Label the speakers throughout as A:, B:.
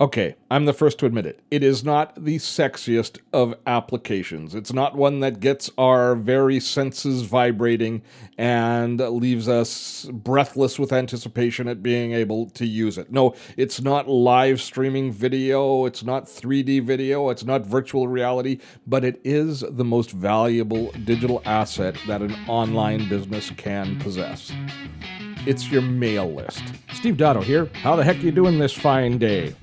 A: Okay, I'm the first to admit it. It is not the sexiest of applications. It's not one that gets our very senses vibrating and leaves us breathless with anticipation at being able to use it. No, it's not live streaming video, it's not 3D video, it's not virtual reality, but it is the most valuable digital asset that an online business can possess. It's your mail list. Steve Dotto here. How the heck are you doing this fine day?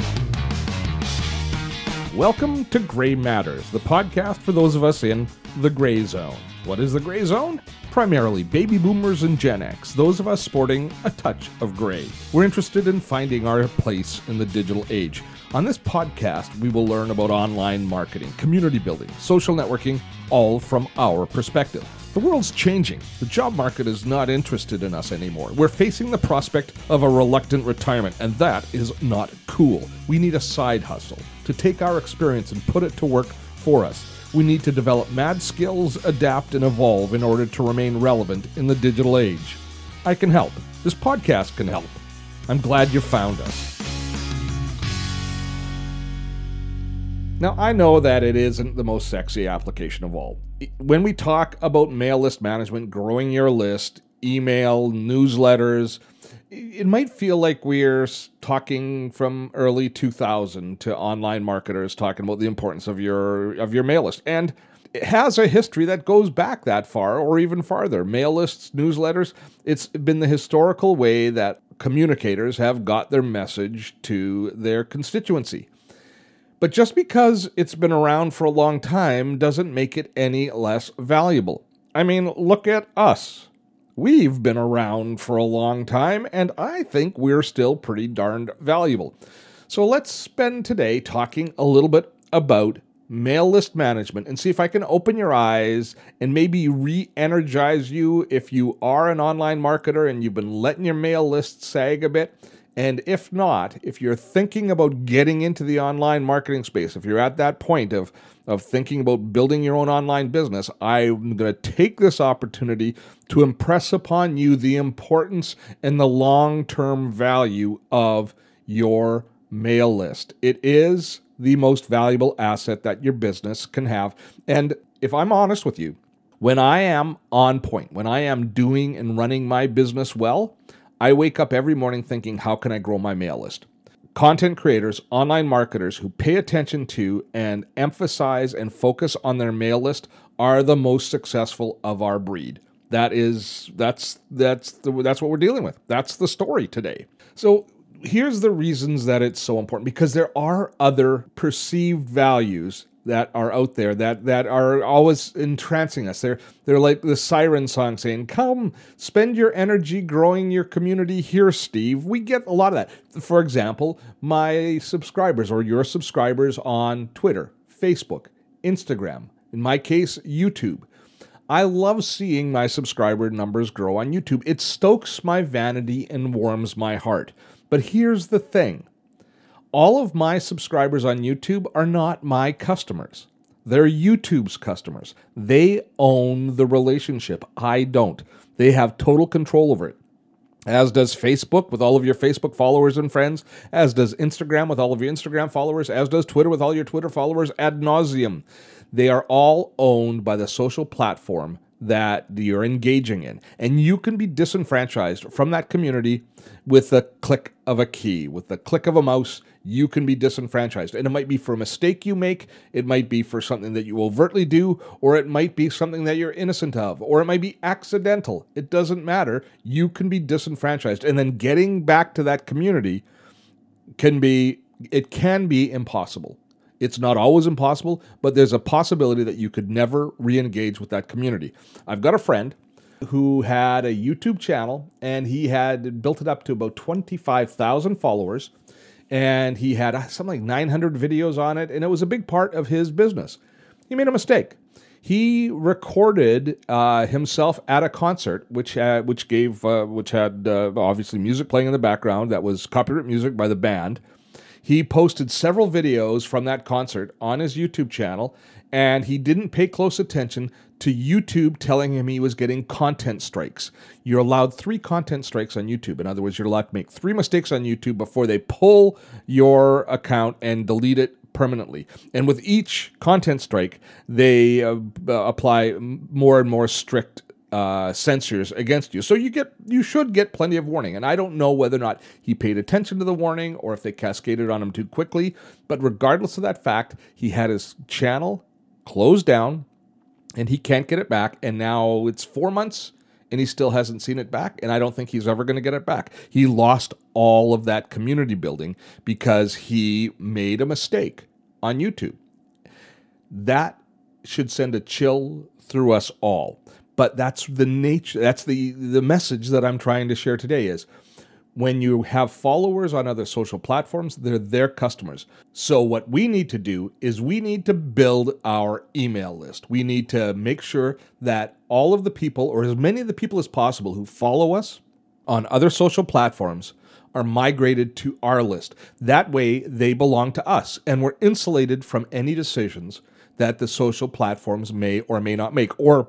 A: Welcome to Gray Matters, the podcast for those of us in the gray zone. What is the gray zone? Primarily baby boomers and Gen X, those of us sporting a touch of gray. We're interested in finding our place in the digital age. On this podcast, we will learn about online marketing, community building, social networking, all from our perspective. The world's changing. The job market is not interested in us anymore. We're facing the prospect of a reluctant retirement, and that is not cool. We need a side hustle to take our experience and put it to work for us. We need to develop mad skills, adapt, and evolve in order to remain relevant in the digital age. I can help. This podcast can help. I'm glad you found us. Now, I know that it isn't the most sexy application of all. When we talk about mail list management, growing your list, email, newsletters, it might feel like we're talking from early 2000 to online marketers talking about the importance of your of your mail list. And it has a history that goes back that far or even farther. Mail lists, newsletters, it's been the historical way that communicators have got their message to their constituency. But just because it's been around for a long time doesn't make it any less valuable. I mean, look at us. We've been around for a long time, and I think we're still pretty darned valuable. So let's spend today talking a little bit about mail list management and see if I can open your eyes and maybe re energize you if you are an online marketer and you've been letting your mail list sag a bit and if not, if you're thinking about getting into the online marketing space, if you're at that point of, of thinking about building your own online business, I'm going to take this opportunity to impress upon you the importance and the long term value of your mail list. It is the most valuable asset that your business can have. And if I'm honest with you, when I am on point, when I am doing and running my business well, I wake up every morning thinking, how can I grow my mail list? Content creators, online marketers who pay attention to and emphasize and focus on their mail list are the most successful of our breed. That is that's that's the, that's what we're dealing with. That's the story today. So here's the reasons that it's so important because there are other perceived values that are out there that that are always entrancing us. They're they're like the siren song saying, "Come, spend your energy growing your community here, Steve." We get a lot of that. For example, my subscribers or your subscribers on Twitter, Facebook, Instagram, in my case, YouTube. I love seeing my subscriber numbers grow on YouTube. It stokes my vanity and warms my heart. But here's the thing all of my subscribers on YouTube are not my customers. They're YouTube's customers. They own the relationship. I don't. They have total control over it. As does Facebook with all of your Facebook followers and friends, as does Instagram with all of your Instagram followers, as does Twitter with all your Twitter followers ad nauseum. They are all owned by the social platform that you're engaging in. And you can be disenfranchised from that community with the click of a key, with the click of a mouse. You can be disenfranchised. And it might be for a mistake you make, it might be for something that you overtly do, or it might be something that you're innocent of, or it might be accidental. It doesn't matter. You can be disenfranchised. And then getting back to that community can be, it can be impossible. It's not always impossible, but there's a possibility that you could never re engage with that community. I've got a friend who had a YouTube channel and he had built it up to about 25,000 followers and he had uh, something like 900 videos on it and it was a big part of his business. He made a mistake. He recorded uh, himself at a concert, which had, which gave uh, which had uh, obviously music playing in the background that was copyright music by the band, he posted several videos from that concert on his YouTube channel, and he didn't pay close attention to YouTube telling him he was getting content strikes. You're allowed three content strikes on YouTube. In other words, you're allowed to make three mistakes on YouTube before they pull your account and delete it permanently. And with each content strike, they uh, apply more and more strict uh, censors against you. So you get you should get plenty of warning. And I don't know whether or not he paid attention to the warning or if they cascaded on him too quickly. But regardless of that fact, he had his channel closed down and he can't get it back. And now it's four months and he still hasn't seen it back. And I don't think he's ever going to get it back. He lost all of that community building because he made a mistake on YouTube. That should send a chill through us all. But that's the nature, that's the, the message that I'm trying to share today is when you have followers on other social platforms, they're their customers. So, what we need to do is we need to build our email list. We need to make sure that all of the people, or as many of the people as possible who follow us on other social platforms, are migrated to our list. That way, they belong to us, and we're insulated from any decisions that the social platforms may or may not make, or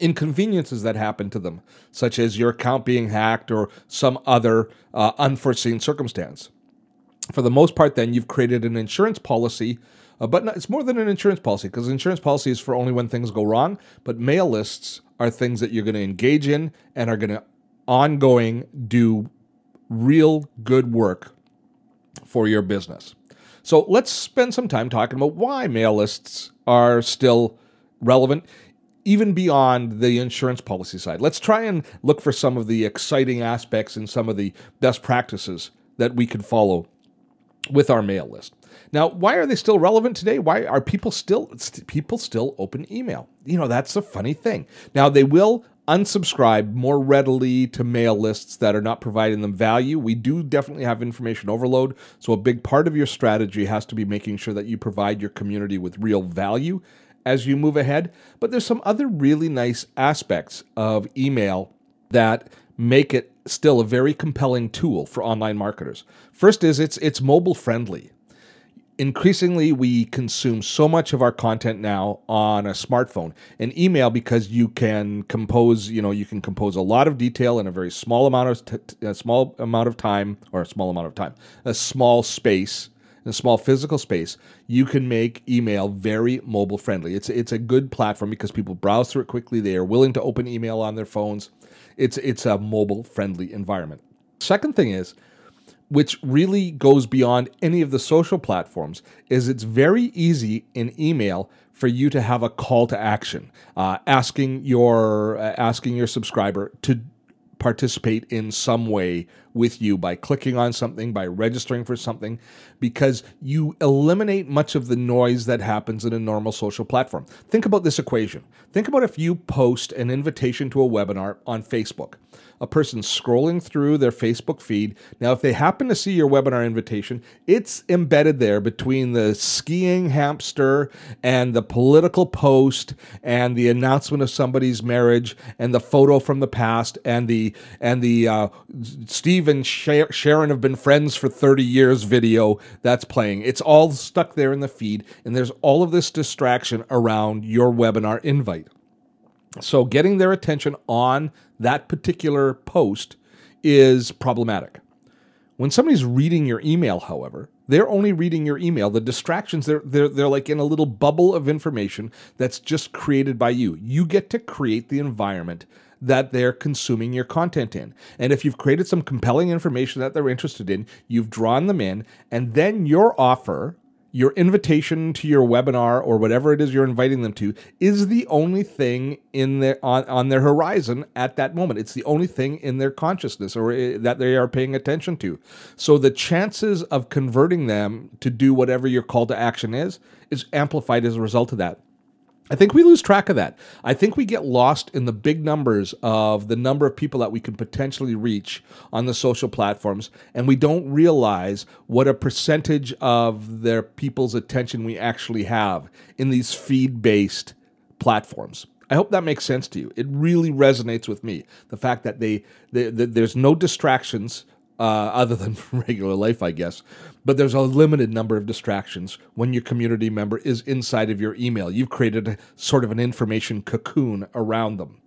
A: inconveniences that happen to them, such as your account being hacked or some other uh, unforeseen circumstance. For the most part, then you've created an insurance policy, uh, but not, it's more than an insurance policy because insurance policy is for only when things go wrong. But mail lists are things that you're going to engage in and are going to ongoing do real good work for your business. So let's spend some time talking about why mail lists are still relevant even beyond the insurance policy side. Let's try and look for some of the exciting aspects and some of the best practices that we can follow with our mail list. Now, why are they still relevant today? Why are people still people still open email? You know, that's a funny thing. Now, they will unsubscribe more readily to mail lists that are not providing them value. We do definitely have information overload, so a big part of your strategy has to be making sure that you provide your community with real value as you move ahead. But there's some other really nice aspects of email that make it still a very compelling tool for online marketers. First is it's it's mobile friendly. Increasingly, we consume so much of our content now on a smartphone and email because you can compose, you know, you can compose a lot of detail in a very small amount of t- a small amount of time or a small amount of time, a small space in a small physical space, you can make email very mobile friendly. It's it's a good platform because people browse through it quickly. They are willing to open email on their phones. It's it's a mobile friendly environment. Second thing is which really goes beyond any of the social platforms is it's very easy in email for you to have a call to action uh, asking your uh, asking your subscriber to participate in some way with you by clicking on something, by registering for something, because you eliminate much of the noise that happens in a normal social platform. Think about this equation. Think about if you post an invitation to a webinar on Facebook a person scrolling through their Facebook feed. Now, if they happen to see your webinar invitation, it's embedded there between the skiing hamster and the political post and the announcement of somebody's marriage and the photo from the past and the and the uh, Steve and Sharon have been friends for 30 years video that's playing. It's all stuck there in the feed, and there's all of this distraction around your webinar invite. So getting their attention on that particular post is problematic. When somebody's reading your email, however, they're only reading your email. The distractions, they're, they're, they're like in a little bubble of information that's just created by you. You get to create the environment that they're consuming your content in. And if you've created some compelling information that they're interested in, you've drawn them in, and then your offer your invitation to your webinar or whatever it is you're inviting them to is the only thing in their on, on their horizon at that moment. It's the only thing in their consciousness or uh, that they are paying attention to. So the chances of converting them to do whatever your call to action is is amplified as a result of that I think we lose track of that. I think we get lost in the big numbers of the number of people that we can potentially reach on the social platforms, and we don't realize what a percentage of their people's attention we actually have in these feed based platforms. I hope that makes sense to you. It really resonates with me. The fact that they, they, they there's no distractions uh, other than regular life, I guess. But there's a limited number of distractions when your community member is inside of your email. You've created a, sort of an information cocoon around them.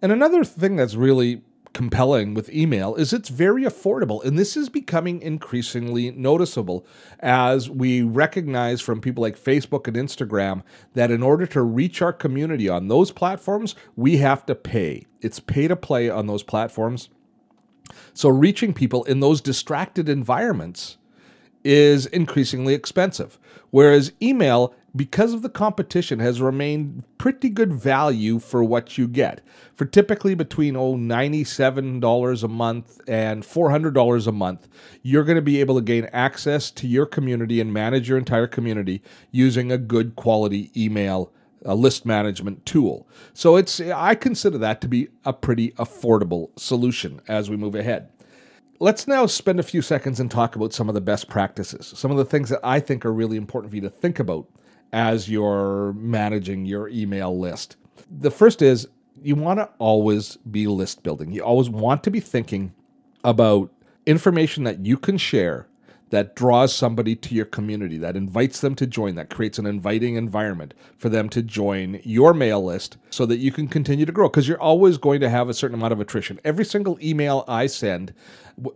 A: And another thing that's really compelling with email is it's very affordable. And this is becoming increasingly noticeable as we recognize from people like Facebook and Instagram that in order to reach our community on those platforms, we have to pay. It's pay to play on those platforms. So reaching people in those distracted environments is increasingly expensive. Whereas email because of the competition, has remained pretty good value for what you get. For typically between oh $97 a month and $400 a month, you're going to be able to gain access to your community and manage your entire community using a good quality email a list management tool. So it's I consider that to be a pretty affordable solution as we move ahead. Let's now spend a few seconds and talk about some of the best practices, some of the things that I think are really important for you to think about as you're managing your email list. The first is you want to always be list building. You always want to be thinking about information that you can share that draws somebody to your community, that invites them to join, that creates an inviting environment for them to join your mail list so that you can continue to grow. Because you're always going to have a certain amount of attrition. Every single email I send,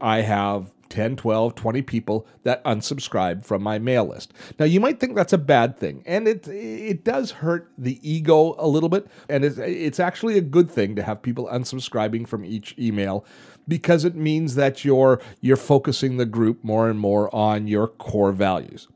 A: I have 10, 12, 20 people that unsubscribe from my mail list. Now, you might think that's a bad thing, and it it does hurt the ego a little bit, and it's, it's actually a good thing to have people unsubscribing from each email because it means that you're you're focusing the group more and more on your core values.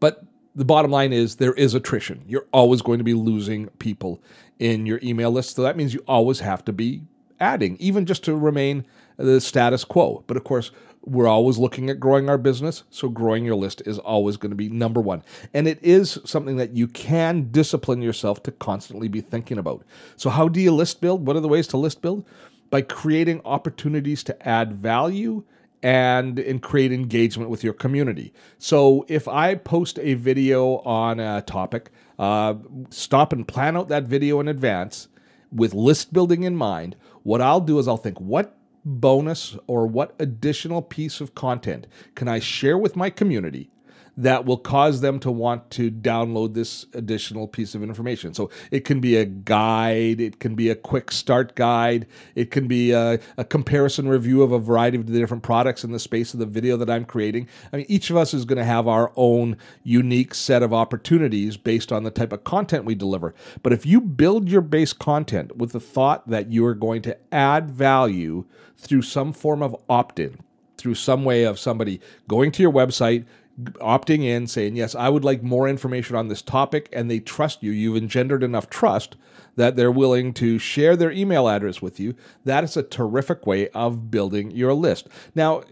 A: But the bottom line is there is attrition. You're always going to be losing people in your email list, so that means you always have to be adding, even just to remain the status quo. But of course, we're always looking at growing our business, so growing your list is always going to be number one. And it is something that you can discipline yourself to constantly be thinking about. So, how do you list build? What are the ways to list build? By creating opportunities to add value and in create engagement with your community. So, if I post a video on a topic, uh, stop and plan out that video in advance with list building in mind. What I'll do is I'll think, what bonus or what additional piece of content can I share with my community that will cause them to want to download this additional piece of information. So it can be a guide, it can be a quick start guide, it can be a, a, comparison review of a variety of the different products in the space of the video that I'm creating. I mean, each of us is going to have our own unique set of opportunities based on the type of content we deliver. But if you build your base content with the thought that you are going to add value through some form of opt in, through some way of somebody going to your website, opting in, saying, Yes, I would like more information on this topic, and they trust you. You've engendered enough trust that they're willing to share their email address with you. That is a terrific way of building your list. Now,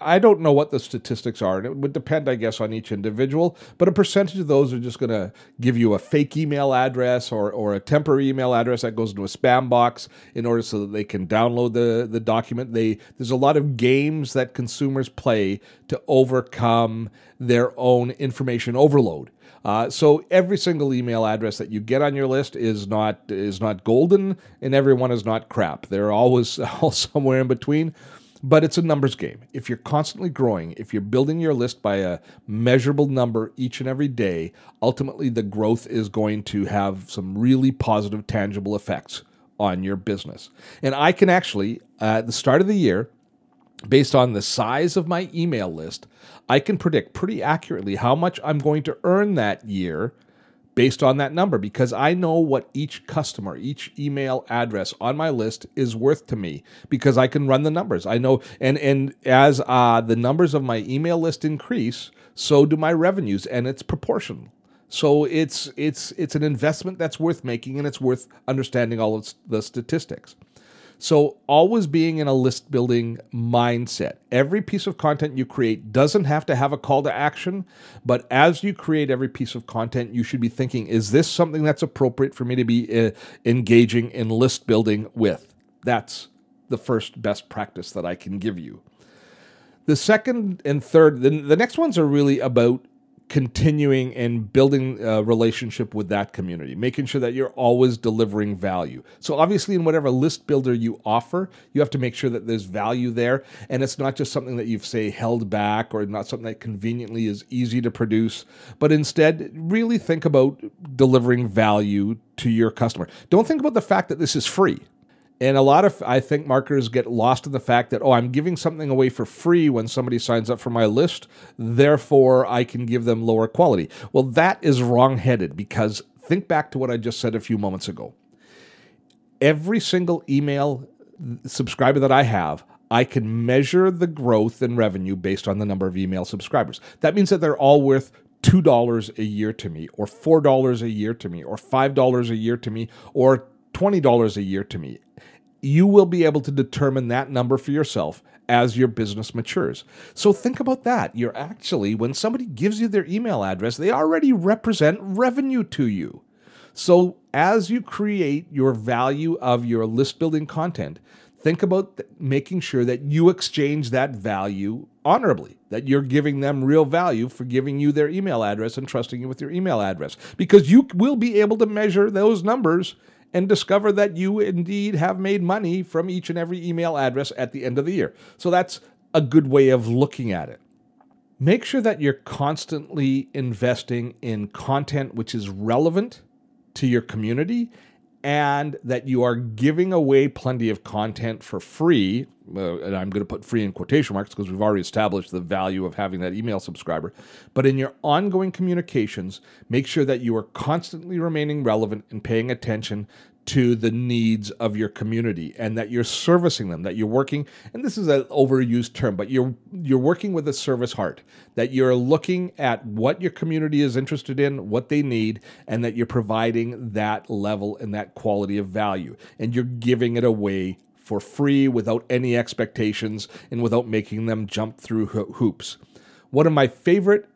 A: I don't know what the statistics are, and it would depend, I guess, on each individual, but a percentage of those are just going to give you a fake email address or, or a temporary email address that goes into a spam box in order so that they can download the, the document. They, there's a lot of games that consumers play to overcome their own information overload. Uh, so every single email address that you get on your list is not is not golden, and everyone is not crap. They're always all somewhere in between. But it's a numbers game. If you're constantly growing, if you're building your list by a measurable number each and every day, ultimately the growth is going to have some really positive, tangible effects on your business. And I can actually, at the start of the year, based on the size of my email list, I can predict pretty accurately how much I'm going to earn that year based on that number because I know what each customer, each email address on my list is worth to me because I can run the numbers. I know, and and as uh, the numbers of my email list increase, so do my revenues, and it's proportional. So it's it's it's an investment that's worth making, and it's worth understanding all of the statistics. So, always being in a list building mindset. Every piece of content you create doesn't have to have a call to action, but as you create every piece of content, you should be thinking, is this something that's appropriate for me to be uh, engaging in list building with? That's the first best practice that I can give you. The second and third, the, the next ones are really about continuing and building a relationship with that community, making sure that you're always delivering value. So, obviously, in whatever list builder you offer, you have to make sure that there's value there. And it's not just something that you've, say, held back or not something that conveniently is easy to produce, but instead, really think about delivering value to your customer. Don't think about the fact that this is free. And a lot of, I think, marketers get lost in the fact that, oh, I'm giving something away for free when somebody signs up for my list, therefore I can give them lower quality. Well, that is wrong-headed because think back to what I just said a few moments ago. Every single email subscriber that I have, I can measure the growth in revenue based on the number of email subscribers. That means that they're all worth $2 a year to me, or $4 a year to me, or $5 a year to me, or $20 a year to me you will be able to determine that number for yourself as your business matures. So think about that. You're actually, when somebody gives you their email address, they already represent revenue to you. So as you create your value of your list building content, think about th- making sure that you exchange that value honorably, that you're giving them real value for giving you their email address and trusting you with your email address. Because you will be able to measure those numbers and discover that you indeed have made money from each and every email address at the end of the year. So that's a good way of looking at it. Make sure that you're constantly investing in content which is relevant to your community and that you are giving away plenty of content for free. Uh, and I'm going to put free in quotation marks because we've already established the value of having that email subscriber. But in your ongoing communications, make sure that you are constantly remaining relevant and paying attention to the needs of your community and that you're servicing them that you're working and this is an overused term but you're you're working with a service heart that you're looking at what your community is interested in what they need and that you're providing that level and that quality of value. And you're giving it away for free without any expectations and without making them jump through hoops. One of my favorite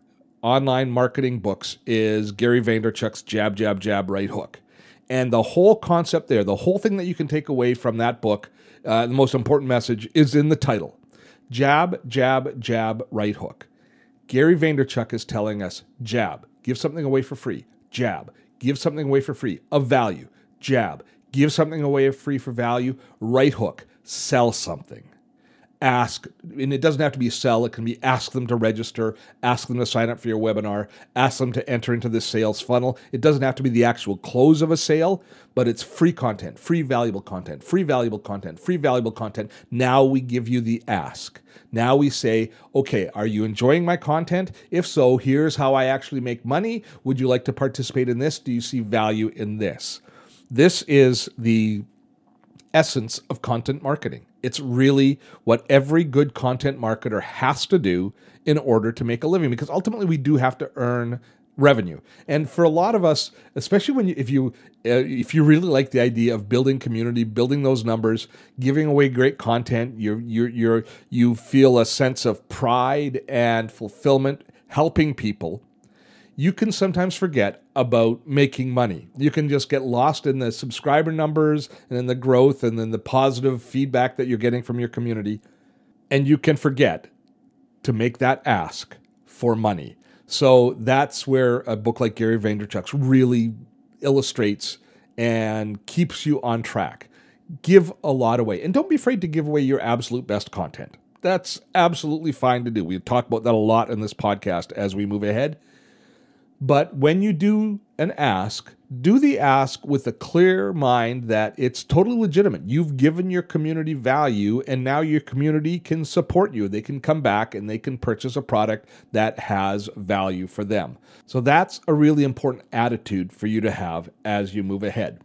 A: online marketing books is Gary Vaynerchuk's Jab Jab Jab Right Hook and the whole concept there, the whole thing that you can take away from that book, uh, the most important message is in the title Jab, Jab, Jab, Right Hook. Gary Vaynerchuk is telling us jab, give something away for free. Jab, give something away for free of value. Jab, give something away for free for value. Right hook, sell something ask, and it doesn't have to be sell, it can be ask them to register, ask them to sign up for your webinar, ask them to enter into this sales funnel. It doesn't have to be the actual close of a sale, but it's free content, free valuable content, free valuable content, free valuable content. Now we give you the ask. Now we say, okay, are you enjoying my content? If so, here's how I actually make money. Would you like to participate in this? Do you see value in this? This is the essence of content marketing. It's really what every good content marketer has to do in order to make a living because ultimately we do have to earn revenue. And for a lot of us, especially when you, if you uh, if you really like the idea of building community, building those numbers, giving away great content, you you you you feel a sense of pride and fulfillment helping people you can sometimes forget about making money. You can just get lost in the subscriber numbers and in the growth and then the positive feedback that you're getting from your community. And you can forget to make that ask for money. So that's where a book like Gary Vaynerchuk's really illustrates and keeps you on track. Give a lot away. And don't be afraid to give away your absolute best content. That's absolutely fine to do. We talk about that a lot in this podcast as we move ahead. But when you do an ask, do the ask with a clear mind that it's totally legitimate. You've given your community value, and now your community can support you. They can come back and they can purchase a product that has value for them. So that's a really important attitude for you to have as you move ahead.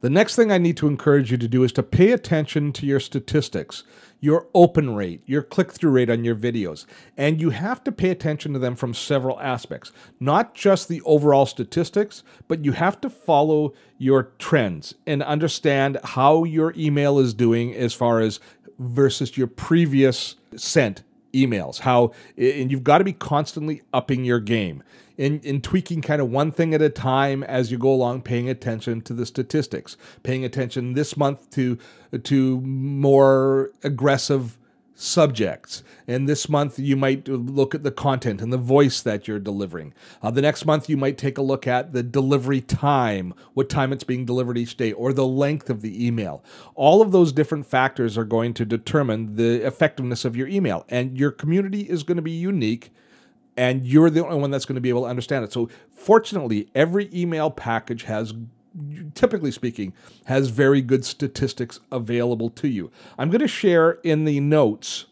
A: The next thing I need to encourage you to do is to pay attention to your statistics your open rate, your click through rate on your videos. And you have to pay attention to them from several aspects, not just the overall statistics, but you have to follow your trends and understand how your email is doing as far as versus your previous sent emails. How, and you've got to be constantly upping your game in, in tweaking kind of one thing at a time as you go along, paying attention to the statistics, paying attention this month to to more aggressive subjects. And this month, you might look at the content and the voice that you're delivering. Uh, the next month, you might take a look at the delivery time, what time it's being delivered each day, or the length of the email. All of those different factors are going to determine the effectiveness of your email. And your community is going to be unique and you're the only one that's going to be able to understand it. So, fortunately, every email package has typically speaking, has very good statistics available to you. I'm going to share in the notes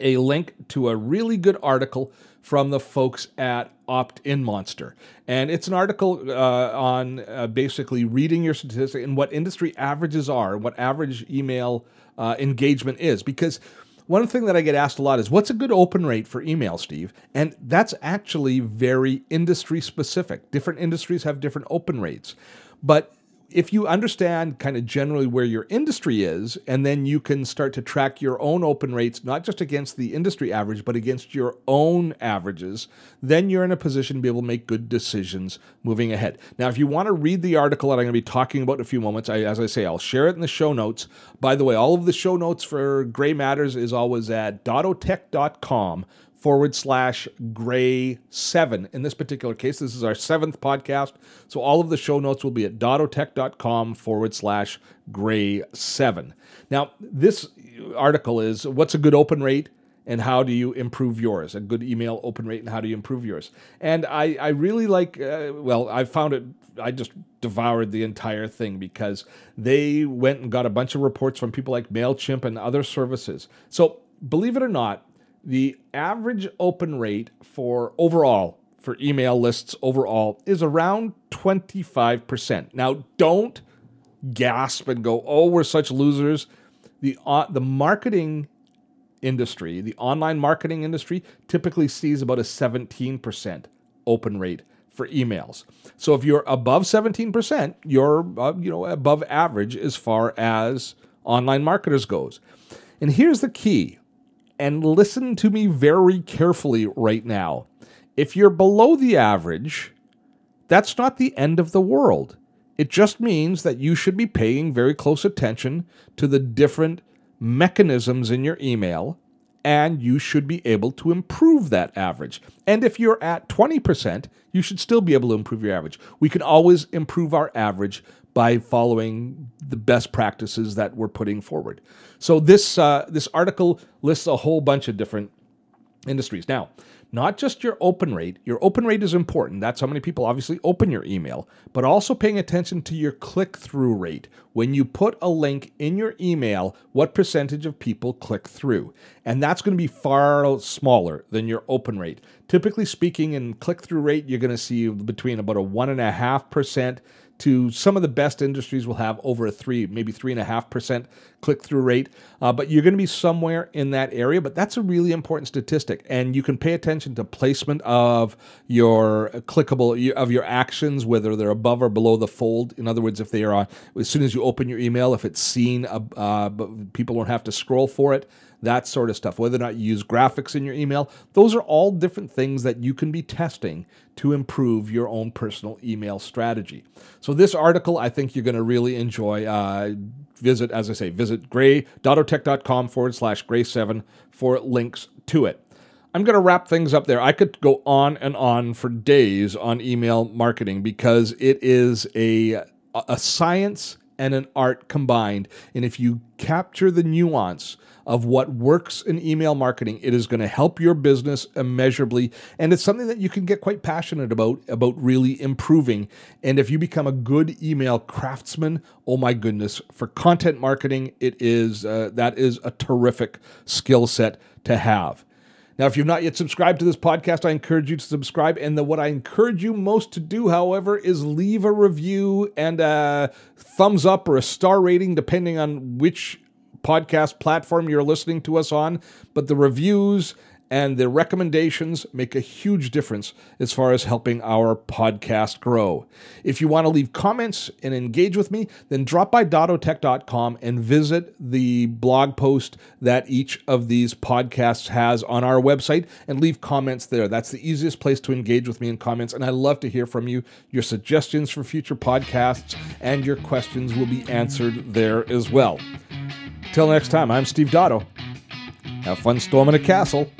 A: a link to a really good article from the folks at OptinMonster. And it's an article uh, on uh, basically reading your statistics and what industry averages are, what average email uh, engagement is. Because one thing that I get asked a lot is what's a good open rate for email, Steve? And that's actually very industry specific. Different industries have different open rates. But if you understand kind of generally where your industry is, and then you can start to track your own open rates, not just against the industry average, but against your own averages, then you're in a position to be able to make good decisions moving ahead. Now, if you want to read the article that I'm going to be talking about in a few moments, I, as I say, I'll share it in the show notes. By the way, all of the show notes for Gray Matters is always at dottotech.com forward slash gray seven. In this particular case, this is our seventh podcast. So all of the show notes will be at dottotech.com forward slash gray seven. Now, this article is what's a good open rate and how do you improve yours? A good email open rate and how do you improve yours? And I, I really like, uh, well, I found it, I just devoured the entire thing because they went and got a bunch of reports from people like MailChimp and other services. So believe it or not, the average open rate for overall for email lists overall is around 25%. Now, don't gasp and go, "Oh, we're such losers." The uh, the marketing industry, the online marketing industry typically sees about a 17% open rate for emails. So if you're above 17%, you're uh, you know above average as far as online marketers goes. And here's the key and listen to me very carefully right now. If you're below the average, that's not the end of the world. It just means that you should be paying very close attention to the different mechanisms in your email, and you should be able to improve that average. And if you're at 20%, you should still be able to improve your average. We can always improve our average by following the best practices that we're putting forward. So this uh, this article lists a whole bunch of different industries. Now, not just your open rate. Your open rate is important. That's how many people obviously open your email, but also paying attention to your click through rate. When you put a link in your email, what percentage of people click through? And that's going to be far smaller than your open rate. Typically speaking, in click through rate, you're going to see between about a 1.5% to some of the best industries will have over a three, maybe three and a half percent click through rate. Uh, but you're going to be somewhere in that area. But that's a really important statistic, and you can pay attention to placement of your clickable of your actions, whether they're above or below the fold. In other words, if they are on, as soon as you open your email, if it's seen, uh, uh, people don't have to scroll for it that sort of stuff, whether or not you use graphics in your email. Those are all different things that you can be testing to improve your own personal email strategy. So, this article I think you're going to really enjoy. Uh, visit, as I say, visit gray.dottotech.com forward slash gray7 for links to it. I'm going to wrap things up there. I could go on and on for days on email marketing because it is a, a science and an art combined. And if you capture the nuance of what works in email marketing, it is going to help your business immeasurably. And it's something that you can get quite passionate about, about really improving. And if you become a good email craftsman, oh my goodness, for content marketing, it is uh, that is a terrific skill set to have. Now, if you've not yet subscribed to this podcast, I encourage you to subscribe. And the, what I encourage you most to do, however, is leave a review and a thumbs up or a star rating, depending on which podcast platform you're listening to us on. But the reviews and the recommendations make a huge difference as far as helping our podcast grow. If you want to leave comments and engage with me, then drop by dottotech.com and visit the blog post that each of these podcasts has on our website and leave comments there. That's the easiest place to engage with me in comments, and I love to hear from you. Your suggestions for future podcasts and your questions will be answered there as well. Till next time, I'm Steve Dotto. Have fun storming a castle.